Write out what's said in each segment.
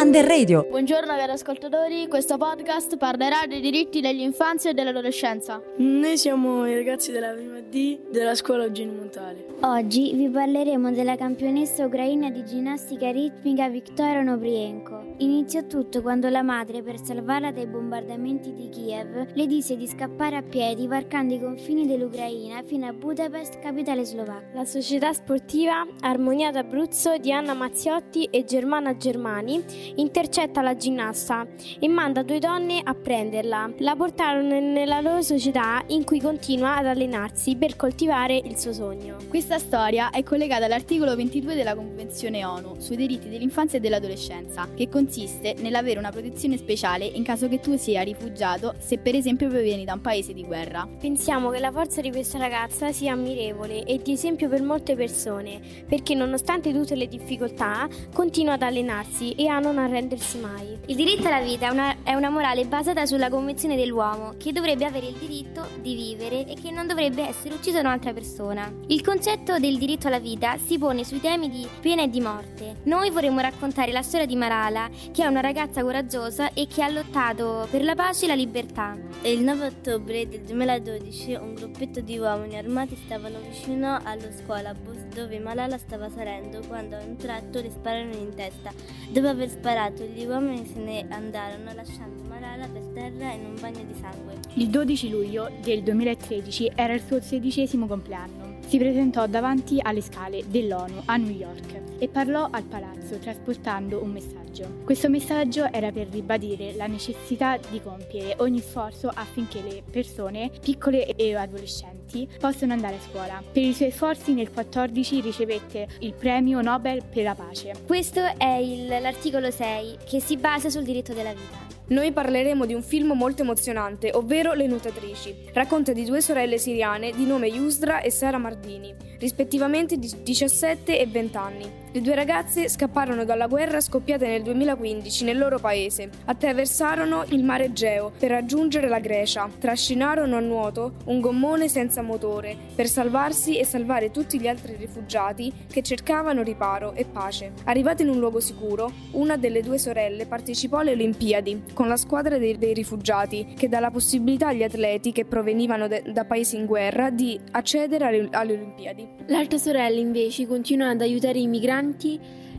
Under Radio. Buongiorno cari ascoltatori, questo podcast parlerà dei diritti dell'infanzia e dell'adolescenza. Noi siamo i ragazzi della prima D della scuola Eugenio Montale. Oggi vi parleremo della campionessa ucraina di ginnastica ritmica Viktoria Nobrienko. Iniziò tutto quando la madre, per salvarla dai bombardamenti di Kiev, le disse di scappare a piedi varcando i confini dell'Ucraina fino a Budapest, capitale slovacca. La società sportiva Armonia d'Abruzzo di Anna Mazziotti e Germana Germani intercetta la ginnasta e manda due donne a prenderla. La portarono nella loro società in cui continua ad allenarsi per coltivare il suo sogno. Questa storia è collegata all'articolo 22 della Convenzione ONU sui diritti dell'infanzia e dell'adolescenza, che consiste nell'avere una protezione speciale in caso che tu sia rifugiato se per esempio provieni da un paese di guerra. Pensiamo che la forza di questa ragazza sia ammirevole e di esempio per molte persone, perché nonostante tutte le difficoltà continua ad allenarsi e a non arrendersi mai. Il diritto alla vita è una, è una morale basata sulla Convenzione dell'uomo, che dovrebbe avere il diritto di vivere e che non dovrebbe essere ucciso da un'altra persona. Il concetto del diritto alla vita si pone sui temi di pena e di morte. Noi vorremmo raccontare la storia di Marala, che è una ragazza coraggiosa e che ha lottato per la pace e la libertà. Il 9 ottobre del 2012 un gruppetto di uomini armati stavano vicino allo scuolabus dove Malala stava salendo quando a un tratto le spararono in testa. Dopo aver sparato gli uomini se ne andarono lasciando Malala per terra in un bagno di sangue. Il 12 luglio del 2013 era il suo sedicesimo compleanno. Si presentò davanti alle scale dell'ONU a New York e parlò al palazzo trasportando un messaggio. Questo messaggio era per ribadire la necessità di compiere ogni sforzo affinché le persone, piccole e adolescenti, possano andare a scuola. Per i suoi sforzi nel 14 ricevette il premio Nobel per la pace. Questo è il, l'articolo 6 che si basa sul diritto della vita. Noi parleremo di un film molto emozionante, ovvero Le nuotatrici. Racconta di due sorelle siriane di nome Yusra e Sara Mardini, rispettivamente di 17 e 20 anni. Le due ragazze scapparono dalla guerra scoppiata nel 2015 nel loro paese. Attraversarono il mare Egeo per raggiungere la Grecia. Trascinarono a nuoto un gommone senza motore per salvarsi e salvare tutti gli altri rifugiati che cercavano riparo e pace. Arrivate in un luogo sicuro, una delle due sorelle partecipò alle Olimpiadi con la squadra dei, dei rifugiati che dà la possibilità agli atleti che provenivano de, da paesi in guerra di accedere alle, alle Olimpiadi. L'altra sorella invece continuò ad aiutare i migranti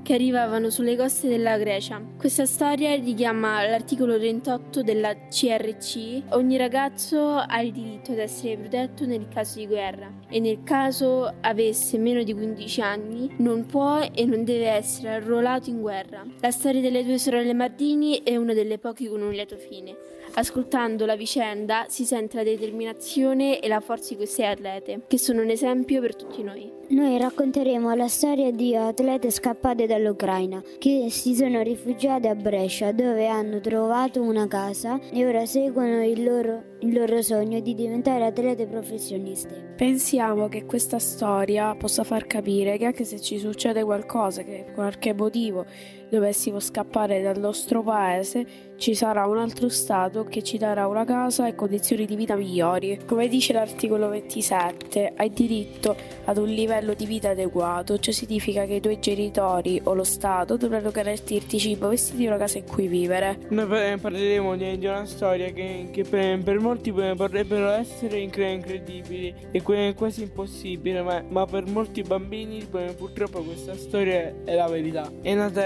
che arrivavano sulle coste della Grecia. Questa storia richiama l'articolo 38 della CRC. Ogni ragazzo ha il diritto ad essere protetto nel caso di guerra e nel caso avesse meno di 15 anni non può e non deve essere arruolato in guerra. La storia delle due sorelle Martini è una delle poche con un lieto fine. Ascoltando la vicenda si sente la determinazione e la forza di queste atlete, che sono un esempio per tutti noi. Noi racconteremo la storia di atlete scappate dall'Ucraina che si sono rifugiate a Brescia dove hanno trovato una casa e ora seguono il loro, il loro sogno di diventare atlete professioniste. Pensiamo che questa storia possa far capire che anche se ci succede qualcosa, che per qualche motivo dovessimo scappare dal nostro paese, ci sarà un altro Stato che ci darà una casa e condizioni di vita migliori. Come dice l'articolo 27, hai diritto ad un livello di vita adeguato, ciò significa che i tuoi genitori o lo Stato dovranno garantirti cibo, vestiti e una casa in cui vivere. Noi parleremo di, una storia che, che per, per, molti potrebbero essere incredibili e quasi impossibile, ma, ma, per molti bambini purtroppo questa storia è la verità. È nata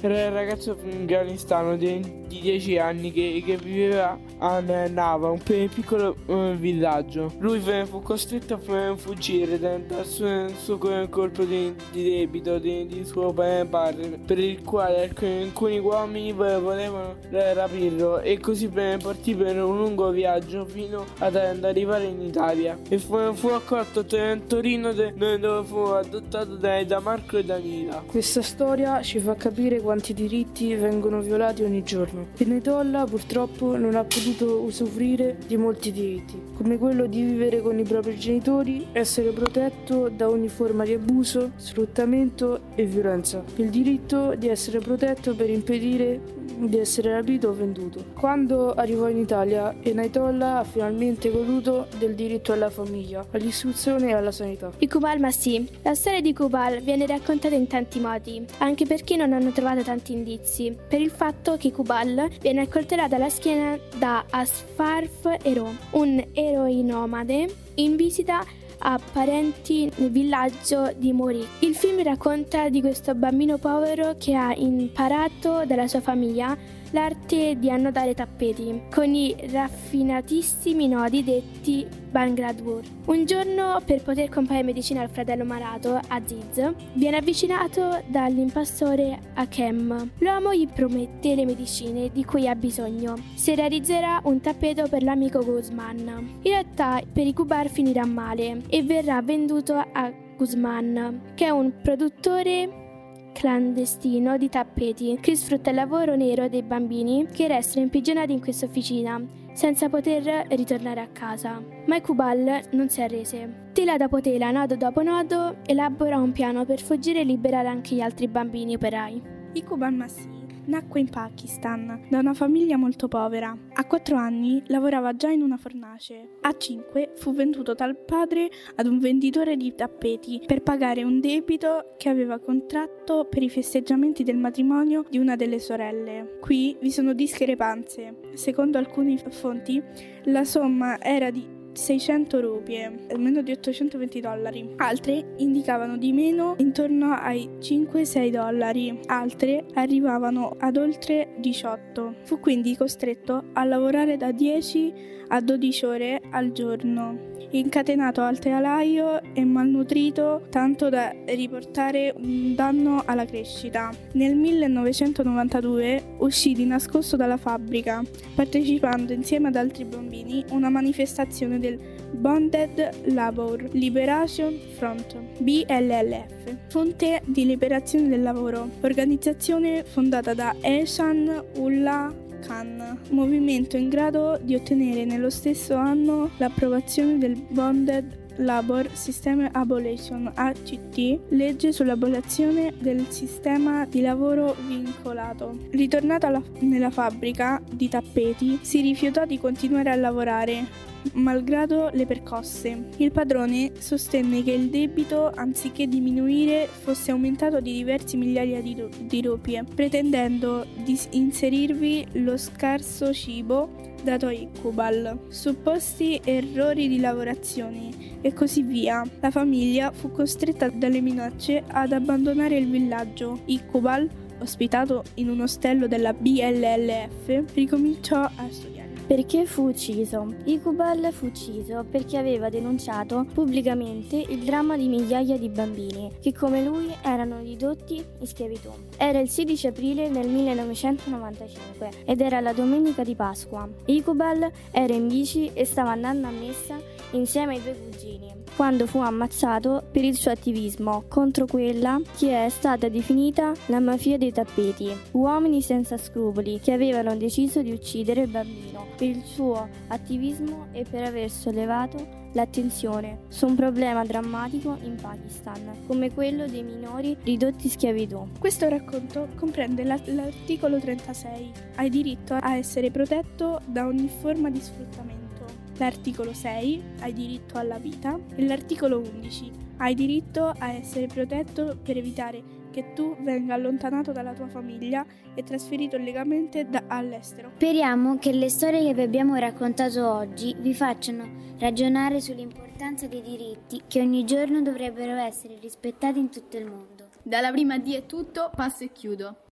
per il ragazzo afghanistano di, di 10 anni che, che, viveva a Nava, un piccolo uh, villaggio. Lui fu costretto a fuggire dal suo, suo colpo di, di debito di, di, suo padre, per il quale alcuni uomini volevano rapirlo e così partì per un lungo viaggio fino ad, ad arrivare in Italia. E fu, fu accolto a Torino dove fu adottato da, da Marco e Danila. Questa storia ci fa capire quanti diritti vengono violati ogni giorno. Pinnetolla purtroppo non ha potuto usufruire di molti diritti, come quello di vivere con i propri genitori, essere protetto da ogni forma di abuso, sfruttamento e violenza. il diritto di essere protetto per impedire di essere rapito o venduto. Quando arrivò in Italia, Enayatollah ha finalmente goduto del diritto alla famiglia, all'istruzione e alla sanità. I Kubal Masih. La storia di Kubal viene raccontata in tanti modi, anche perché non hanno trovato tanti indizi, per il fatto che Kubal viene accoltellata alla schiena da Asfarf Ero, un eroi nomade in visita a parenti nel villaggio di Mori. Il film racconta di questo bambino povero che ha imparato dalla sua famiglia l'arte di annodare tappeti con i raffinatissimi nodi detti Bangladesh. Un giorno, per poter comprare medicina al fratello malato, Aziz, viene avvicinato dall'impastore Hakem. L'uomo gli promette le medicine di cui ha bisogno se realizzerà un tappeto per l'amico Guzman. In realtà, per i Kubar finirà male e verrà venduto a Guzman, che è un produttore clandestino di tappeti che sfrutta il lavoro nero dei bambini che restano imprigionati in questa officina senza poter ritornare a casa. Ma Kubal non si arrese. Tela dopo tela, nodo dopo nodo, elabora un piano per fuggire e liberare anche gli altri bambini operai. Ikubal Masih nacque in Pakistan da una famiglia molto povera. A quattro anni lavorava già in una fornace. A cinque fu venduto dal padre ad un venditore di tappeti per pagare un debito che aveva contratto per i festeggiamenti del matrimonio di una delle sorelle. Qui vi sono discrepanze. Secondo alcune fonti, la somma era di 600 rupie, almeno di 820 dollari. Altre indicavano di meno intorno ai 5-6 dollari, altre arrivavano ad oltre 18. Fu quindi costretto a lavorare da 10 a 12 ore al giorno incatenato al telaio e malnutrito tanto da riportare un danno alla crescita. Nel 1992 uscì di nascosto dalla fabbrica, partecipando insieme ad altri bambini a una manifestazione del Bonded Labor Liberation Front, BLLF, Fonte di Liberazione del Lavoro, organizzazione fondata da Eshan Ullah Khan, movimento in grado di ottenere nello stesso anno l'approvazione del Bonded Labor System Abolition ACT, legge sull'abolizione del sistema di lavoro vincolato. Ritornato alla, nella fabbrica di tappeti, si rifiutò di continuare a lavorare malgrado le percosse. Il padrone sostenne che il debito, anziché diminuire, fosse aumentato di diversi migliaia di, ru- di rupie, pretendendo di inserirvi lo scarso cibo dato a Iqbal, supposti errori di lavorazione e così via. La famiglia fu costretta dalle minacce ad abbandonare il villaggio. Iqbal, ospitato in un ostello della BLLF, ricominciò a studiare. Perché fu ucciso? Iqbal fu ucciso perché aveva denunciato pubblicamente il dramma di migliaia di bambini che come lui erano ridotti in schiavitù. Era il 16 aprile del 1995 ed era la domenica di Pasqua. Iqbal era in bici e stava andando a messa insieme ai due cugini quando fu ammazzato per il suo attivismo contro quella che è stata definita la mafia dei tappeti, uomini senza scrupoli che avevano deciso di uccidere il bambino per il suo attivismo e per aver sollevato l'attenzione su un problema drammatico in Pakistan, come quello dei minori ridotti in schiavitù. Questo racconto comprende la- l'articolo 36. Hai diritto a essere protetto da ogni forma di sfruttamento. L'articolo 6. Hai diritto alla vita. E l'articolo 11. Hai diritto a essere protetto per evitare che tu venga allontanato dalla tua famiglia e trasferito illegalmente da- all'estero. Speriamo che le storie che vi abbiamo raccontato oggi vi facciano ragionare sull'importanza dei diritti che ogni giorno dovrebbero essere rispettati in tutto il mondo. Dalla prima D è tutto, passo e chiudo.